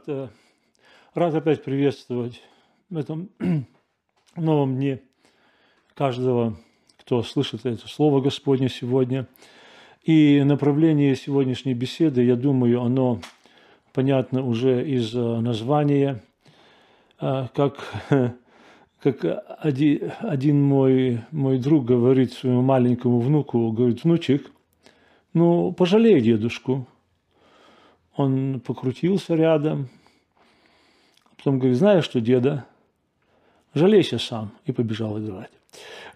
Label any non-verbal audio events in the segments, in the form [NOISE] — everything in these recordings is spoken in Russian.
Рад, э, рад опять приветствовать в этом [CLEARS THROAT] новом дне каждого, кто слышит это слово Господне сегодня. И направление сегодняшней беседы, я думаю, оно понятно уже из э, названия, э, как, [LAUGHS] как один, один мой, мой друг говорит своему маленькому внуку, говорит, внучек, ну, пожалей дедушку, он покрутился рядом, потом говорит, знаешь что, деда, жалейся сам, и побежал играть.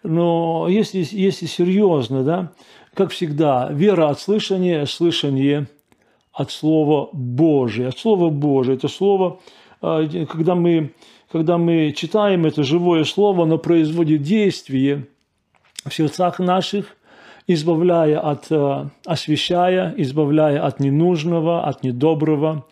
Но если, если серьезно, да, как всегда, вера от слышания, слышание от Слова Божия. От Слова Божия. Это Слово, а, когда мы, когда мы читаем это живое Слово, оно производит действие в сердцах наших – избавляя от, э, освещая, избавляя от ненужного, от недоброго,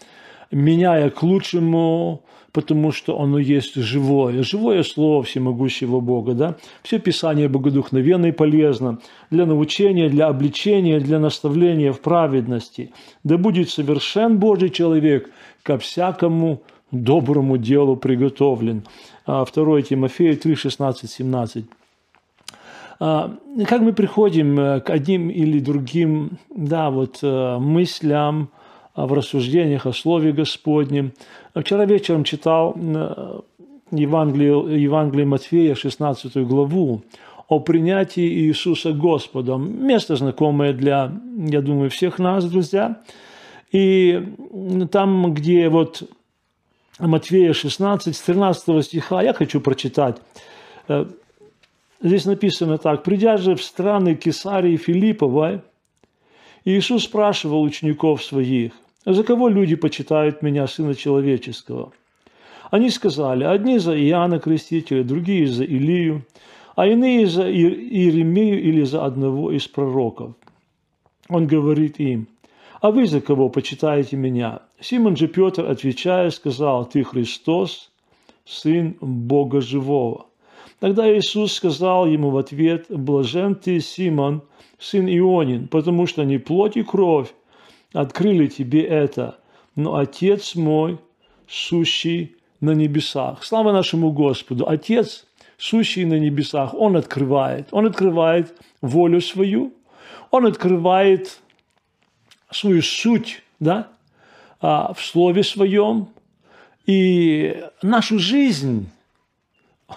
меняя к лучшему, потому что оно есть живое. Живое слово всемогущего Бога. Да? Все Писание богодухновенно и полезно для научения, для обличения, для наставления в праведности. Да будет совершен Божий человек ко всякому доброму делу приготовлен. 2 а, Тимофея 3, 16, 17. А, как мы приходим э, к одним или другим да, вот, э, мыслям в рассуждениях о Слове Господнем. Вчера вечером читал э, Евангелие, Евангелие Матфея, 16 главу, о принятии Иисуса Господом. Место знакомое для, я думаю, всех нас, друзья. И там, где вот Матфея 16, с 13 стиха, я хочу прочитать. Здесь написано так. «Придя же в страны Кесарии Филипповой, Иисус спрашивал учеников своих, «За кого люди почитают меня, Сына Человеческого?» Они сказали, одни за Иоанна Крестителя, другие за Илию, а иные за Иеремию или за одного из пророков. Он говорит им, «А вы за кого почитаете меня?» Симон же Петр, отвечая, сказал, «Ты Христос, Сын Бога Живого». Тогда Иисус сказал ему в ответ, «Блажен ты, Симон, сын Ионин, потому что не плоть и кровь открыли тебе это, но Отец мой, сущий на небесах». Слава нашему Господу! Отец, сущий на небесах, Он открывает. Он открывает волю свою, Он открывает свою суть да, а, в Слове Своем, и нашу жизнь –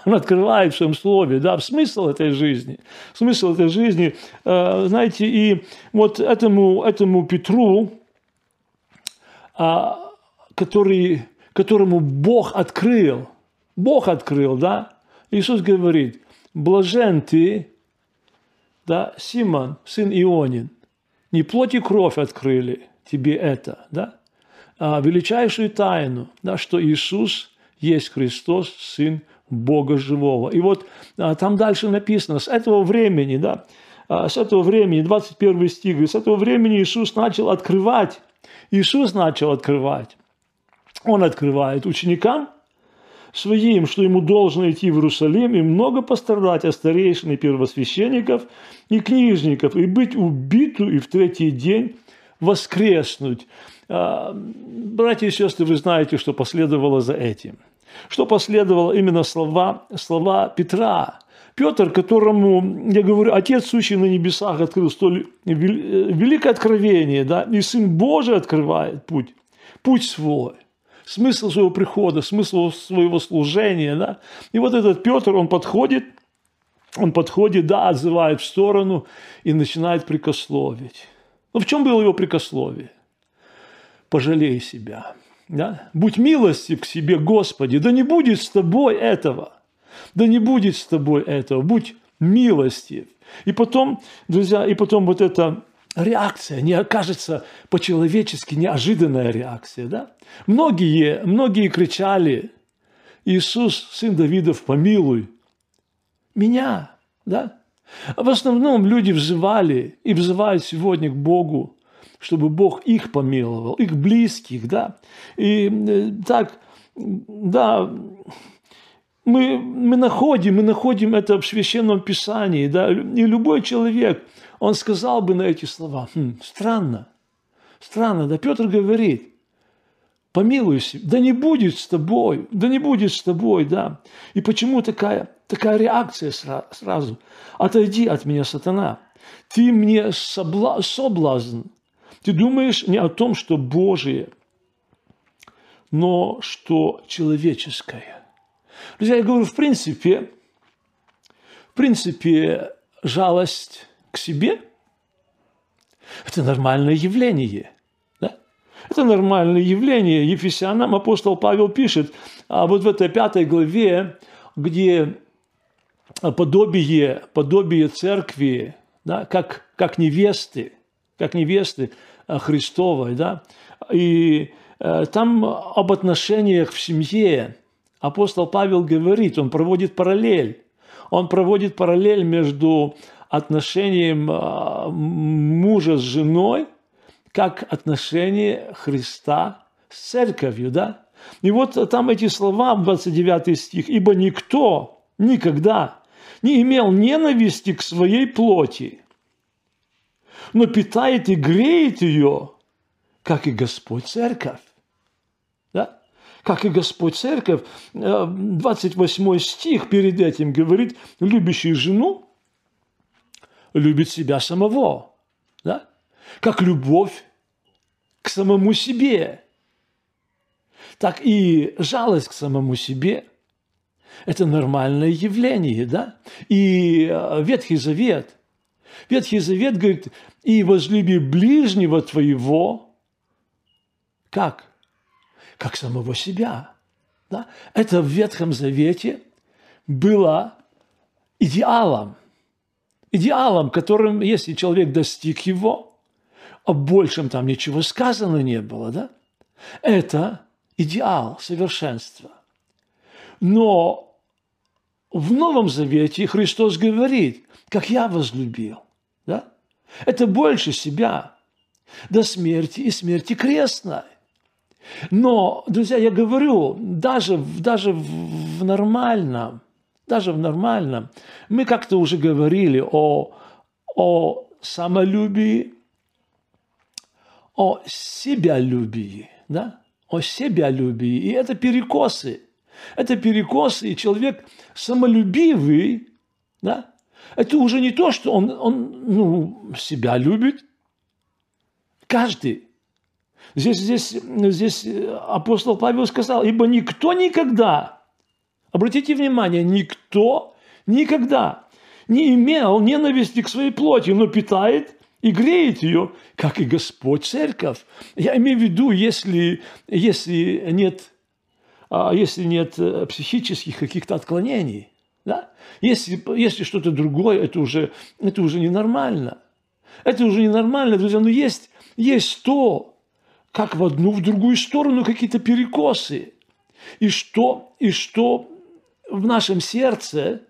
он открывает в своем слове, да, смысл этой жизни. Смысл этой жизни, э, знаете, и вот этому, этому Петру, а, который, которому Бог открыл, Бог открыл, да, Иисус говорит, блажен ты, да, Симон, сын Ионин, не плоть и кровь открыли тебе это, да, а величайшую тайну, да, что Иисус есть Христос, Сын Бога живого. И вот а, там дальше написано, с этого времени, да, а, с этого времени, 21 стих, с этого времени Иисус начал открывать, Иисус начал открывать, Он открывает ученикам своим, что ему должно идти в Иерусалим и много пострадать от старейшин и первосвященников и книжников, и быть убиту, и в третий день воскреснуть. А, братья и сестры, вы знаете, что последовало за этим – что последовало именно слова, слова Петра. Петр, которому, я говорю, Отец, сущий на небесах, открыл столь великое откровение, да, и Сын Божий открывает путь, путь свой, смысл своего прихода, смысл своего служения, да. И вот этот Петр, он подходит, он подходит, да, отзывает в сторону и начинает прикословить. Ну, в чем было его прикословие? Пожалей себя. Да? Будь милостив к себе, Господи, да не будет с тобой этого. Да не будет с тобой этого. Будь милостив. И потом, друзья, и потом вот эта реакция, не окажется по-человечески неожиданная реакция. Да? Многие, многие кричали, Иисус, сын Давидов, помилуй меня. Да? В основном люди взывали и взывают сегодня к Богу чтобы Бог их помиловал, их близких, да. И э, так, да, мы, мы находим, мы находим это в Священном Писании, да, и любой человек, он сказал бы на эти слова, хм, странно, странно, да, Петр говорит, помилуй себя, да не будет с тобой, да не будет с тобой, да. И почему такая, такая реакция сразу? Отойди от меня, сатана. Ты мне собла, соблазн. Ты думаешь не о том, что Божие, но что человеческое. Друзья, я говорю, в принципе, в принципе, жалость к себе – это нормальное явление – это нормальное явление. Ефесянам апостол Павел пишет, а вот в этой пятой главе, где подобие, подобие церкви, да, как, как невесты, как невесты Христовой, да, и э, там об отношениях в семье апостол Павел говорит, он проводит параллель. Он проводит параллель между отношением э, мужа с женой – как отношение Христа с церковью, да? И вот там эти слова, 29 стих, «Ибо никто никогда не имел ненависти к своей плоти, но питает и греет ее, как и Господь церковь». Да? Как и Господь церковь, 28 э, стих перед этим говорит, любящий жену любит себя самого. Да? как любовь к самому себе, так и жалость к самому себе – это нормальное явление, да? И э, Ветхий Завет, Ветхий Завет говорит, и возлюби ближнего твоего, как? Как самого себя. Да? Это в Ветхом Завете было идеалом. Идеалом, которым, если человек достиг его, о большем там ничего сказано не было, да? Это идеал совершенства. Но в Новом Завете Христос говорит, как я возлюбил, да? Это больше себя до смерти и смерти крестной. Но, друзья, я говорю, даже, даже в нормальном, даже в нормальном, мы как-то уже говорили о, о самолюбии, о себялюбии, да? о себялюбии. И это перекосы. Это перекосы, и человек самолюбивый, да? Это уже не то, что он, он ну, себя любит. Каждый. Здесь, здесь, здесь апостол Павел сказал, ибо никто никогда, обратите внимание, никто никогда не имел ненависти к своей плоти, но питает и греет ее, как и Господь церковь. Я имею в виду, если, если, нет, а, если нет э, психических каких-то отклонений. Да? Если, если что-то другое, это уже, это уже ненормально. Это уже ненормально, друзья. Но есть, есть то, как в одну, в другую сторону какие-то перекосы. И что, и что в нашем сердце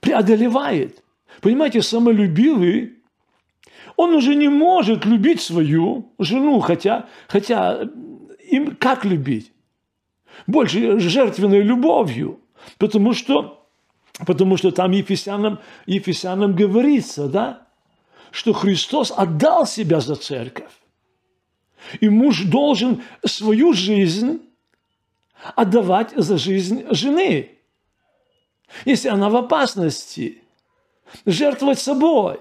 преодолевает. Понимаете, самолюбивый он уже не может любить свою жену, хотя, хотя им как любить? Больше жертвенной любовью, потому что, потому что там Ефесянам, Ефесянам говорится, да, что Христос отдал себя за церковь. И муж должен свою жизнь отдавать за жизнь жены. Если она в опасности, жертвовать собой.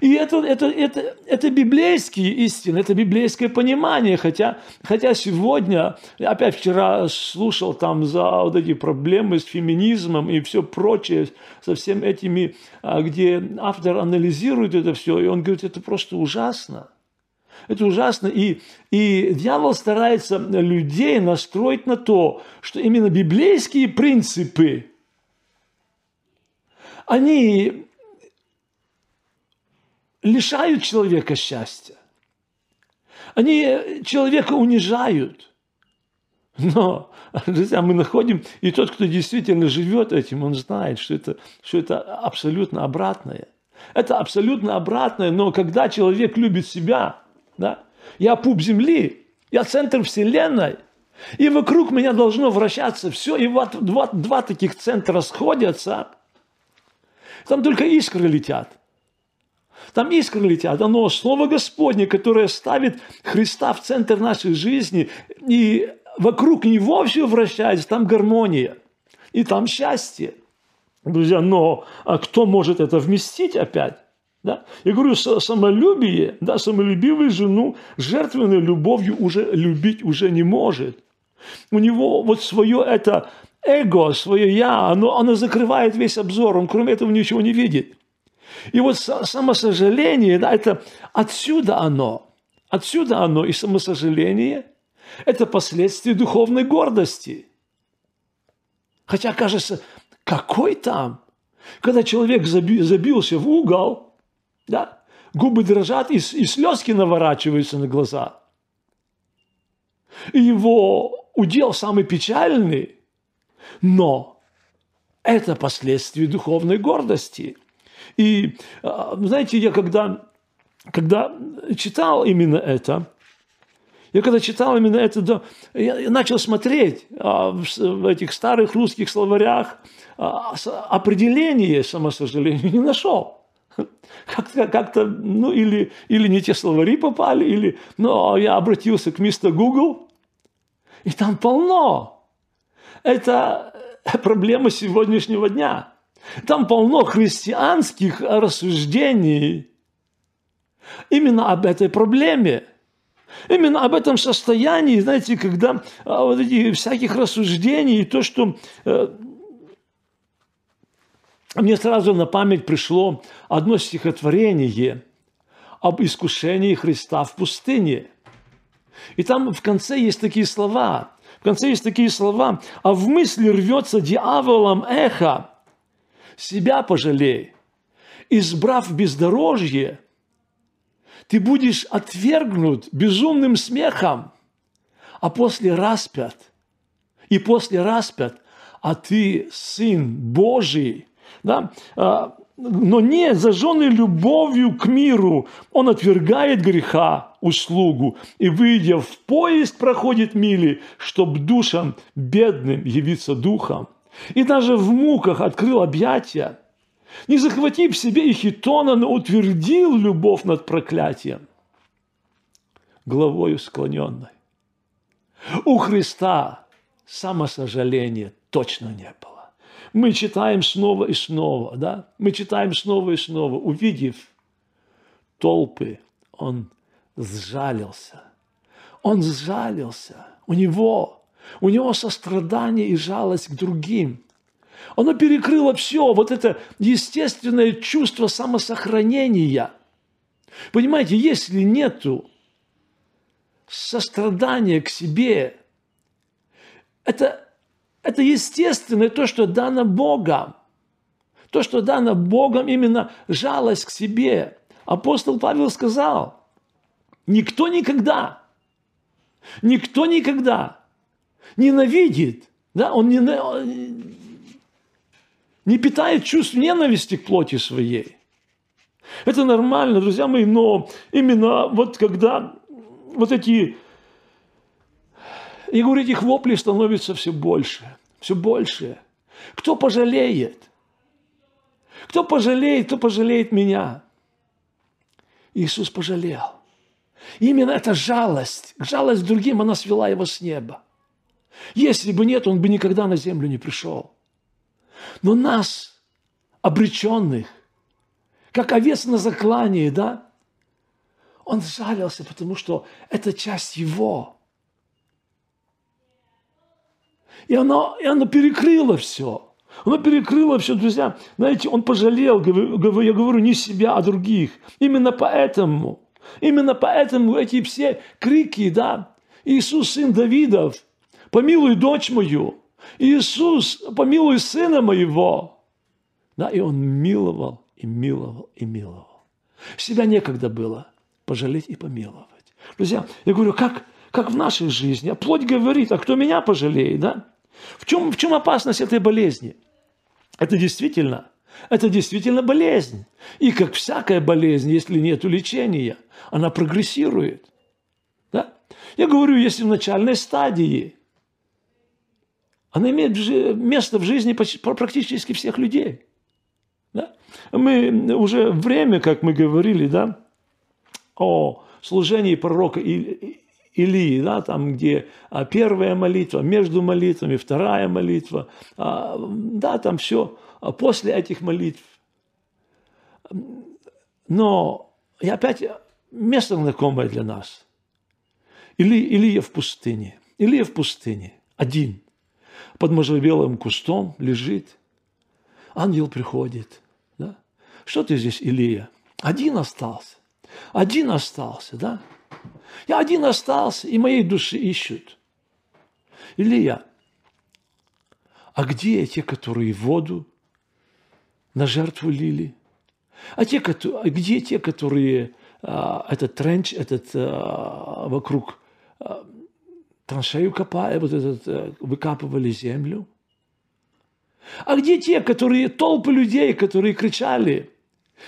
И это, это, это, это библейские истины, это библейское понимание, хотя, хотя сегодня, опять вчера слушал там за вот эти проблемы с феминизмом и все прочее, со всеми этими, а, где автор анализирует это все, и он говорит, это просто ужасно. Это ужасно. И, и дьявол старается людей настроить на то, что именно библейские принципы, они лишают человека счастья. Они человека унижают. Но, друзья, мы находим, и тот, кто действительно живет этим, он знает, что это, что это абсолютно обратное. Это абсолютно обратное, но когда человек любит себя, да, я пуп земли, я центр вселенной, и вокруг меня должно вращаться все, и вот два, два таких центра сходятся, там только искры летят – там искры летят, оно Слово Господне, которое ставит Христа в центр нашей жизни, и вокруг Него все вращается, там гармония, и там счастье. Друзья, но а кто может это вместить опять? Да? Я говорю, самолюбие, да, самолюбивую жену жертвенной любовью уже любить уже не может. У него вот свое это эго, свое я, оно, оно закрывает весь обзор, он кроме этого ничего не видит. И вот самосожаление, да, это отсюда оно, отсюда оно, и самосожаление – это последствия духовной гордости. Хотя кажется, какой там? Когда человек забился в угол, да, губы дрожат, и, и слезки наворачиваются на глаза. И его удел самый печальный, но это последствия духовной гордости. И, а, знаете, я когда, когда читал именно это, я когда читал именно это, да, я начал смотреть а, в этих старых русских словарях, а, определение самосожаления не нашел. Как-то, как ну, или, или не те словари попали, или, но я обратился к мистер Google, и там полно. Это проблема сегодняшнего дня. Там полно христианских рассуждений именно об этой проблеме. Именно об этом состоянии, знаете, когда а, вот эти всяких рассуждений, то, что э, мне сразу на память пришло одно стихотворение об искушении Христа в пустыне. И там в конце есть такие слова. В конце есть такие слова. «А в мысли рвется дьяволом эхо, себя пожалей, избрав бездорожье, ты будешь отвергнут безумным смехом, а после распят, и после распят, а ты сын Божий, да, а, но не зажженный любовью к миру, он отвергает греха, услугу, и, выйдя в поезд, проходит мили, чтоб душам бедным явиться духом. И даже в муках открыл объятия, не захватив себе и хитона, но утвердил любовь над проклятием, головою склоненной. У Христа самосожаления точно не было. Мы читаем снова и снова, да? Мы читаем снова и снова, увидев толпы, он сжалился. Он сжалился. У него, у него сострадание и жалость к другим – оно перекрыло все, вот это естественное чувство самосохранения. Понимаете, если нету сострадания к себе, это, это естественное то, что дано Богом. То, что дано Богом, именно жалость к себе. Апостол Павел сказал, никто никогда, никто никогда ненавидит, да, он не, не питает чувств ненависти к плоти своей. Это нормально, друзья мои, но именно вот когда вот эти, я говорю, этих воплей становится все больше, все больше. Кто пожалеет? Кто пожалеет, кто пожалеет меня? Иисус пожалел. Именно эта жалость, жалость к другим, она свела его с неба. Если бы нет, он бы никогда на землю не пришел. Но нас, обреченных, как овец на заклании, да, он жалился, потому что это часть его. И оно, и оно перекрыло все. Оно перекрыло все, друзья. Знаете, он пожалел, я говорю, не себя, а других. Именно поэтому, именно поэтому эти все крики, да, Иисус, сын Давидов, помилуй дочь мою, Иисус, помилуй сына моего. Да, и он миловал, и миловал, и миловал. Себя некогда было пожалеть и помиловать. Друзья, я говорю, как, как в нашей жизни. А плоть говорит, а кто меня пожалеет, да? В чем, в чем опасность этой болезни? Это действительно, это действительно болезнь. И как всякая болезнь, если нет лечения, она прогрессирует. Да? Я говорю, если в начальной стадии, она имеет место в жизни практически всех людей. Да? мы уже время, как мы говорили, да, о служении пророка Илии, да, там, где а, первая молитва, между молитвами, вторая молитва, а, да, там все а после этих молитв. Но и опять место знакомое для нас. Или Илия в пустыне. Илия в пустыне, один, под можжевелым кустом лежит. Ангел приходит. Да? Что ты здесь, Илия? Один остался. Один остался, да? Я один остался, и моей души ищут. Илья, а где те, которые воду на жертву лили? А те, которые, где те, которые а, этот тренч, этот а, вокруг а, траншею копали, вот этот, а, выкапывали землю? А где те, которые, толпы людей, которые кричали,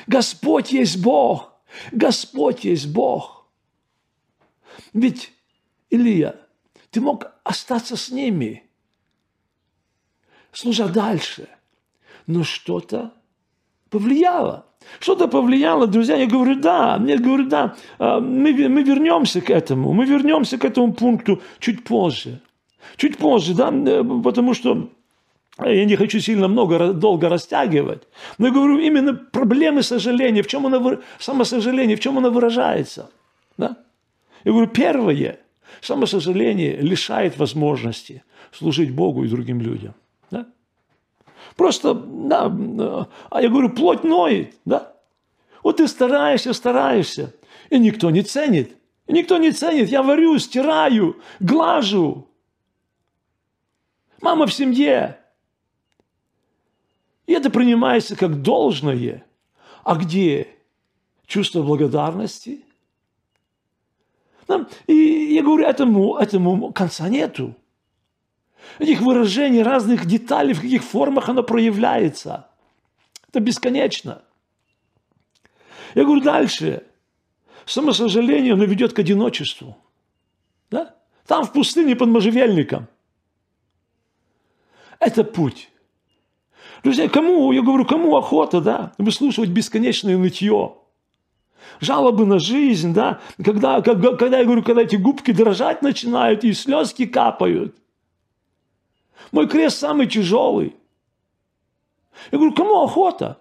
Господь есть Бог, Господь есть Бог. Ведь, Илья, ты мог остаться с ними, служа дальше, но что-то повлияло. Что-то повлияло, друзья. Я говорю, да, мне говорю, да, а, мы, мы вернемся к этому, мы вернемся к этому пункту чуть позже. Чуть позже, да, э, потому что я не хочу сильно много, долго растягивать, но я говорю, именно проблемы сожаления, в чем она, самосожаление, в чем оно выражается. Да? Я говорю, первое, самосожаление лишает возможности служить Богу и другим людям. Просто, да, а я говорю, плоть ноет, да? Вот ты стараешься, стараешься, и никто не ценит. И никто не ценит. Я варю, стираю, глажу. Мама в семье. И это принимается как должное. А где чувство благодарности? И я говорю, этому, этому конца нету. Этих выражений, разных деталей, в каких формах оно проявляется. Это бесконечно. Я говорю дальше. Самосожаление, оно ведет к одиночеству. Да? Там в пустыне под можжевельником. Это путь. Друзья, кому, я говорю, кому охота, да, выслушивать бесконечное нытье, жалобы на жизнь, да, когда, когда, когда я говорю, когда эти губки дрожать начинают и слезки капают. Мой крест самый тяжелый. Я говорю, кому охота?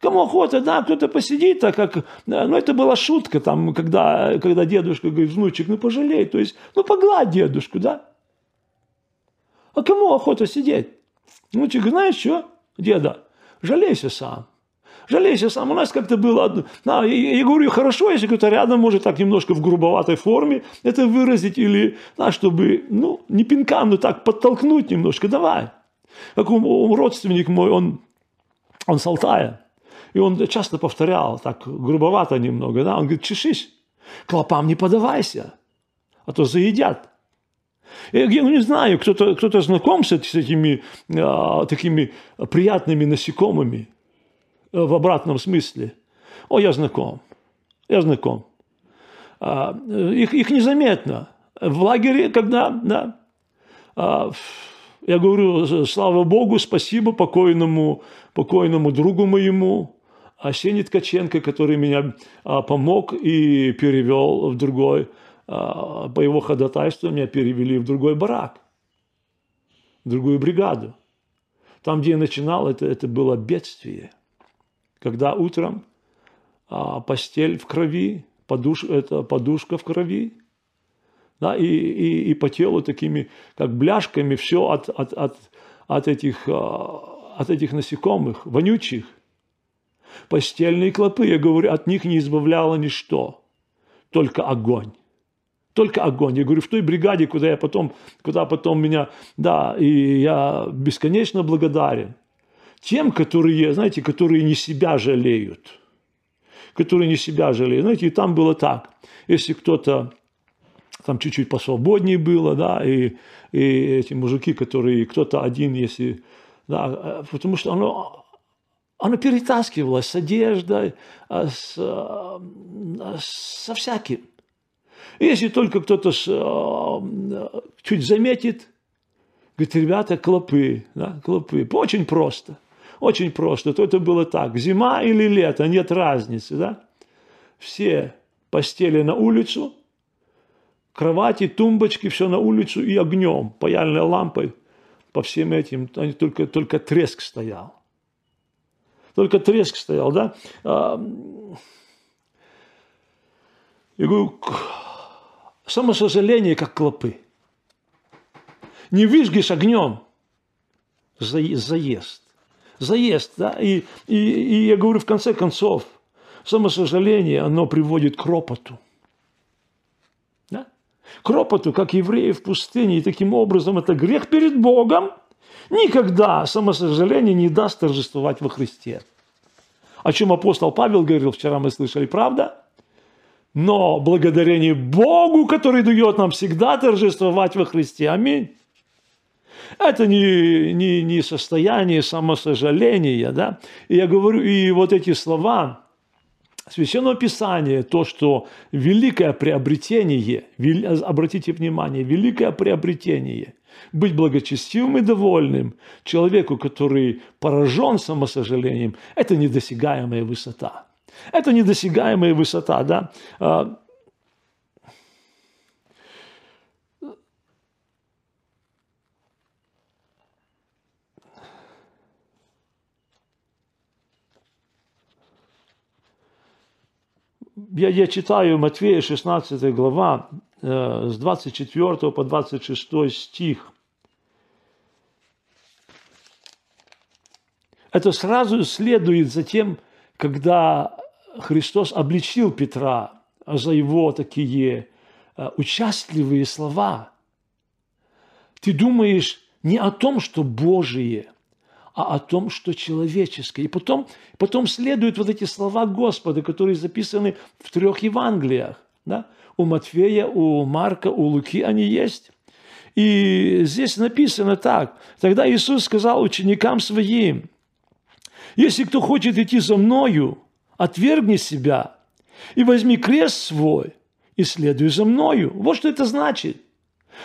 Кому охота, да, кто-то посидит, так как, ну, это была шутка, там, когда, когда дедушка говорит, внучек, ну, пожалей, то есть, ну, погладь дедушку, да. А кому охота сидеть? Внучек, знаешь что? деда, жалейся сам. Жалейся сам. У нас как-то было. Да, я, я говорю, хорошо, если кто-то рядом может так немножко в грубоватой форме это выразить, или, да, чтобы, ну, не пинкам, но так подтолкнуть немножко, давай. Как у, у родственник мой, он, он с Алтая, и он часто повторял, так грубовато немного, да, он говорит, чешись, клопам не подавайся, а то заедят. Я ну, не знаю, кто-то кто знаком с, с этими а, такими приятными насекомыми в обратном смысле. О, я знаком. Я знаком. А, их, их незаметно. В лагере, когда, да, а, я говорю, слава Богу, спасибо покойному, покойному другу моему, Асене Ткаченко, который меня а, помог и перевел в другой а, по его ходатайству меня перевели в другой барак, в другую бригаду. Там, где я начинал, это, это было бедствие. Когда утром а, постель в крови, подуш, это подушка в крови, да, и, и, и по телу такими, как бляшками, все от, от, от, от, этих, а, от этих насекомых, вонючих. Постельные клопы, я говорю, от них не избавляло ничто, только огонь только огонь. Я говорю, в той бригаде, куда я потом, куда потом меня, да, и я бесконечно благодарен тем, которые, знаете, которые не себя жалеют, которые не себя жалеют. Знаете, и там было так, если кто-то там чуть-чуть посвободнее было, да, и, и эти мужики, которые, кто-то один, если, да, потому что оно, оно перетаскивалось с одеждой, а с, а, со всяким. Если только кто-то э, чуть заметит, говорит, ребята, клопы, да, клопы. Очень просто. Очень просто, то это было так, зима или лето, нет разницы, да? Все постели на улицу, кровати, тумбочки, все на улицу и огнем, паяльной лампой по всем этим, только, только треск стоял. Только треск стоял, да? А, я говорю, самосожаление, как клопы. Не выжгешь огнем, заест. Заест, да? И, и, и я говорю, в конце концов, самосожаление, оно приводит к ропоту. Да? К ропоту, как евреи в пустыне. И таким образом это грех перед Богом. Никогда самосожаление не даст торжествовать во Христе. О чем апостол Павел говорил, вчера мы слышали, правда? но благодарение Богу, который дает нам всегда торжествовать во Христе. Аминь. Это не, не, не состояние самосожаления, да. И я говорю, и вот эти слова Священного Писания, то, что великое приобретение, обратите внимание, великое приобретение, быть благочестивым и довольным человеку, который поражен самосожалением, это недосягаемая высота. Это недосягаемая высота, да. Я, я читаю Матфея 16 глава э, с 24 по 26 стих. Это сразу следует за тем, когда Христос обличил Петра за его такие э, участливые слова. Ты думаешь не о том, что Божие, а о том, что человеческое. И потом, потом следуют вот эти слова Господа, которые записаны в трех Евангелиях. Да? У Матфея, у Марка, у Луки они есть. И здесь написано так. Тогда Иисус сказал ученикам своим, если кто хочет идти за Мною, отвергни себя и возьми крест свой и следуй за мною. Вот что это значит.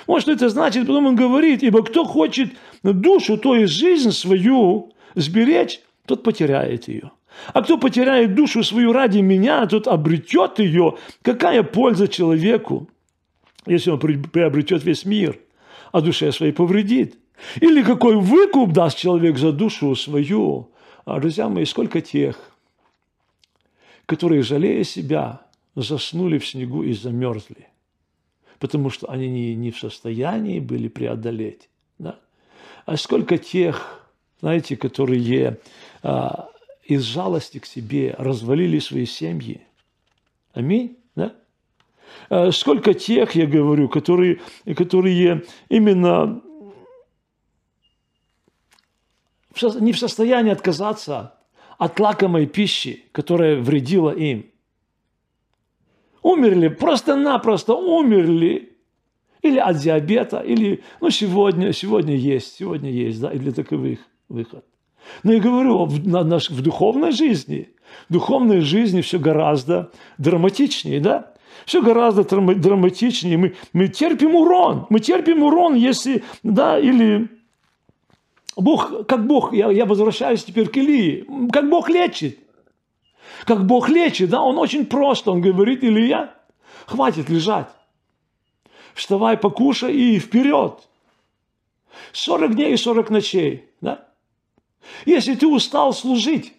Вот что это значит, потом он говорит, ибо кто хочет душу, то есть жизнь свою сберечь, тот потеряет ее. А кто потеряет душу свою ради меня, тот обретет ее. Какая польза человеку, если он приобретет весь мир, а душе своей повредит? Или какой выкуп даст человек за душу свою? А, друзья мои, сколько тех, которые, жалея себя, заснули в снегу и замерзли, потому что они не, не в состоянии были преодолеть. Да? А сколько тех, знаете, которые а, из жалости к себе развалили свои семьи. Аминь. Да? А сколько тех, я говорю, которые, которые именно не в состоянии отказаться от лакомой пищи, которая вредила им. Умерли, просто-напросто умерли. Или от диабета, или, ну, сегодня, сегодня есть, сегодня есть, да, и для таковых выход. Но я говорю, в, на, наш, в духовной жизни, в духовной жизни все гораздо драматичнее, да? Все гораздо драматичнее. Мы, мы терпим урон, мы терпим урон, если, да, или Бог, как Бог, я, я возвращаюсь теперь к Илии, как Бог лечит. Как Бог лечит, да, Он очень просто, Он говорит, Илья, хватит лежать. Вставай, покушай и вперед. 40 дней и 40 ночей, да? Если ты устал служить,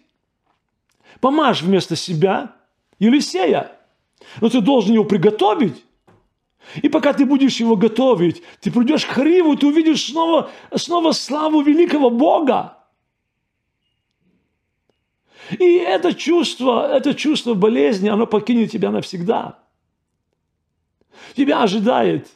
помажь вместо себя Елисея. Но ты должен его приготовить. И пока ты будешь его готовить, ты придешь к Хариву, ты увидишь снова, снова славу великого Бога. И это чувство, это чувство болезни, оно покинет тебя навсегда. Тебя ожидает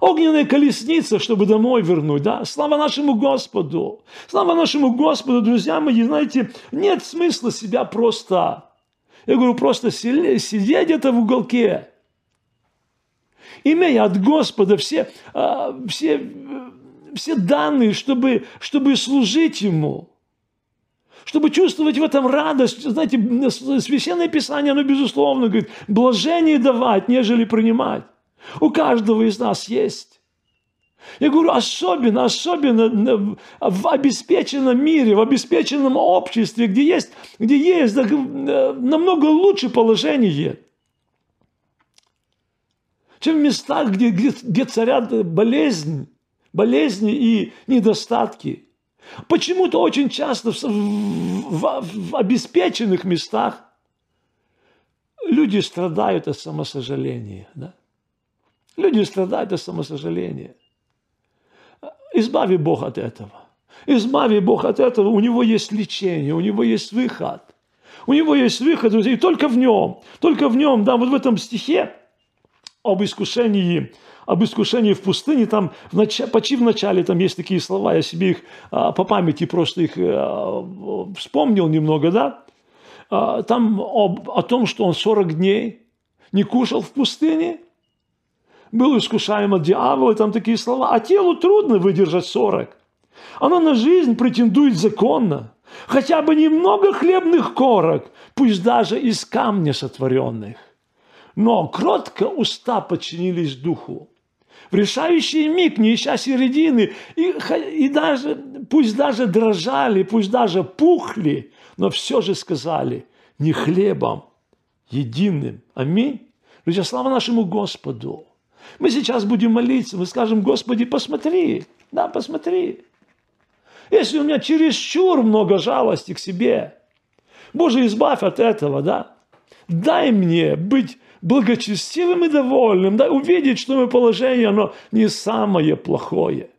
огненная колесница, чтобы домой вернуть, да? Слава нашему Господу! Слава нашему Господу, друзья мои, знаете, нет смысла себя просто, я говорю, просто сидеть где-то в уголке, имея от Господа все, а, все, все данные, чтобы, чтобы служить Ему, чтобы чувствовать в этом радость. Знаете, Священное Писание, оно, безусловно, говорит, блажение давать, нежели принимать. У каждого из нас есть. Я говорю, особенно, особенно в обеспеченном мире, в обеспеченном обществе, где есть, где есть намного лучше положение, чем в местах, где, где, где царят болезнь, болезни и недостатки. Почему-то очень часто в, в, в обеспеченных местах люди страдают от самосожаления. Да? Люди страдают от самосожаления. Избави Бог от этого. Избави Бог от этого. У него есть лечение, у него есть выход. У него есть выход, и только в нем, только в нем, да, вот в этом стихе об искушении, об искушении в пустыне, там в нач... почти в начале там есть такие слова, я себе их а, по памяти просто их а, вспомнил немного, да, а, там об, о том, что он 40 дней не кушал в пустыне, был искушаем от дьявола, там такие слова. А телу трудно выдержать 40. Оно на жизнь претендует законно. Хотя бы немного хлебных корок, пусть даже из камня сотворенных. Но кротко уста подчинились духу. В решающий миг, не ища середины, и, и даже, пусть даже дрожали, пусть даже пухли, но все же сказали, не хлебом единым. Аминь. Друзья, слава нашему Господу. Мы сейчас будем молиться, мы скажем, Господи, посмотри, да, посмотри. Если у меня чересчур много жалости к себе, Боже, избавь от этого, да. Дай мне быть благочестивым и довольным, дай увидеть, что мое положение, оно не самое плохое.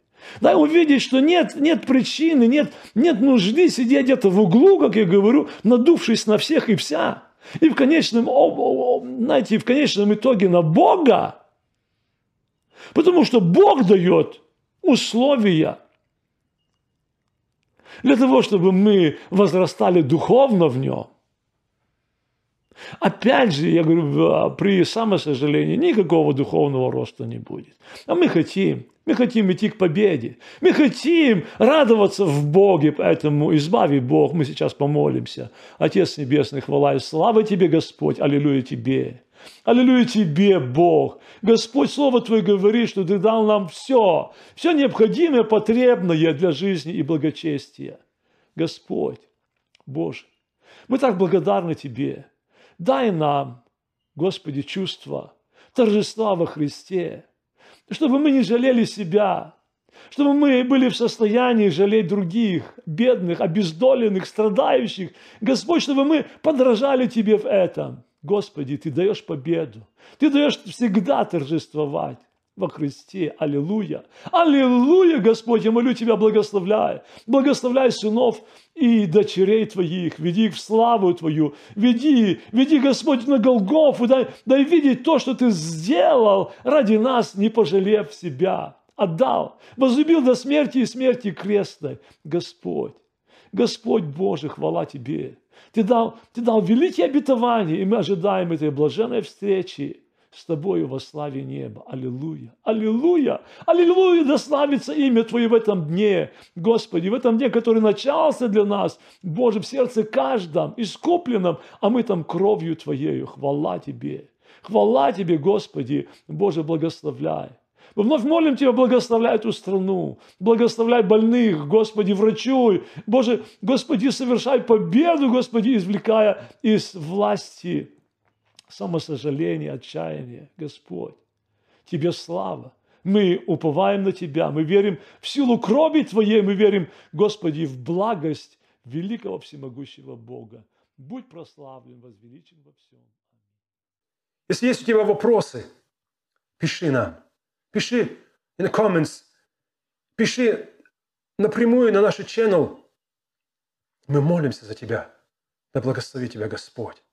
Дай увидеть, что нет, нет причины, нет, нет нужды сидеть где-то в углу, как я говорю, надувшись на всех и вся. И в конечном, знаете, в конечном итоге на Бога, Потому что Бог дает условия для того, чтобы мы возрастали духовно в нем. Опять же, я говорю, при самосожалении никакого духовного роста не будет. А мы хотим, мы хотим идти к победе. Мы хотим радоваться в Боге, поэтому избави Бог. Мы сейчас помолимся. Отец Небесный, хвала и слава Тебе, Господь. Аллилуйя Тебе. Аллилуйя Тебе, Бог. Господь, Слово Твое говорит, что Ты дал нам все, все необходимое, потребное для жизни и благочестия. Господь, Боже, мы так благодарны Тебе. Дай нам, Господи, чувство торжества во Христе, чтобы мы не жалели себя, чтобы мы были в состоянии жалеть других, бедных, обездоленных, страдающих. Господь, чтобы мы подражали Тебе в этом. Господи, Ты даешь победу. Ты даешь всегда торжествовать во Христе. Аллилуйя. Аллилуйя, Господь, я молю Тебя, благословляй. Благословляй сынов и дочерей Твоих. Веди их в славу Твою. Веди, веди, Господь, на Голгофу. Дай, дай видеть то, что Ты сделал ради нас, не пожалев себя. Отдал. Возлюбил до смерти и смерти крестной. Господь. Господь Божий, хвала Тебе. Ты дал, ты дал великие обетования, и мы ожидаем этой блаженной встречи с Тобою во славе неба. Аллилуйя! Аллилуйя! Аллилуйя! Да славится имя Твое в этом дне, Господи, в этом дне, который начался для нас, Боже, в сердце каждом, искупленном, а мы там кровью Твоею. Хвала Тебе! Хвала Тебе, Господи! Боже, благословляй! Мы вновь молим Тебя, благословляй эту страну, благословляй больных, Господи, врачуй, Боже, Господи, совершай победу, Господи, извлекая из власти самосожаление, отчаяние, Господь. Тебе слава. Мы уповаем на Тебя, мы верим в силу крови Твоей, мы верим, Господи, в благость великого всемогущего Бога. Будь прославлен, возвеличен во всем. Если есть у тебя вопросы, пиши нам. Пиши in the comments. Пиши напрямую на наш channel. Мы молимся за тебя. Да благослови тебя Господь.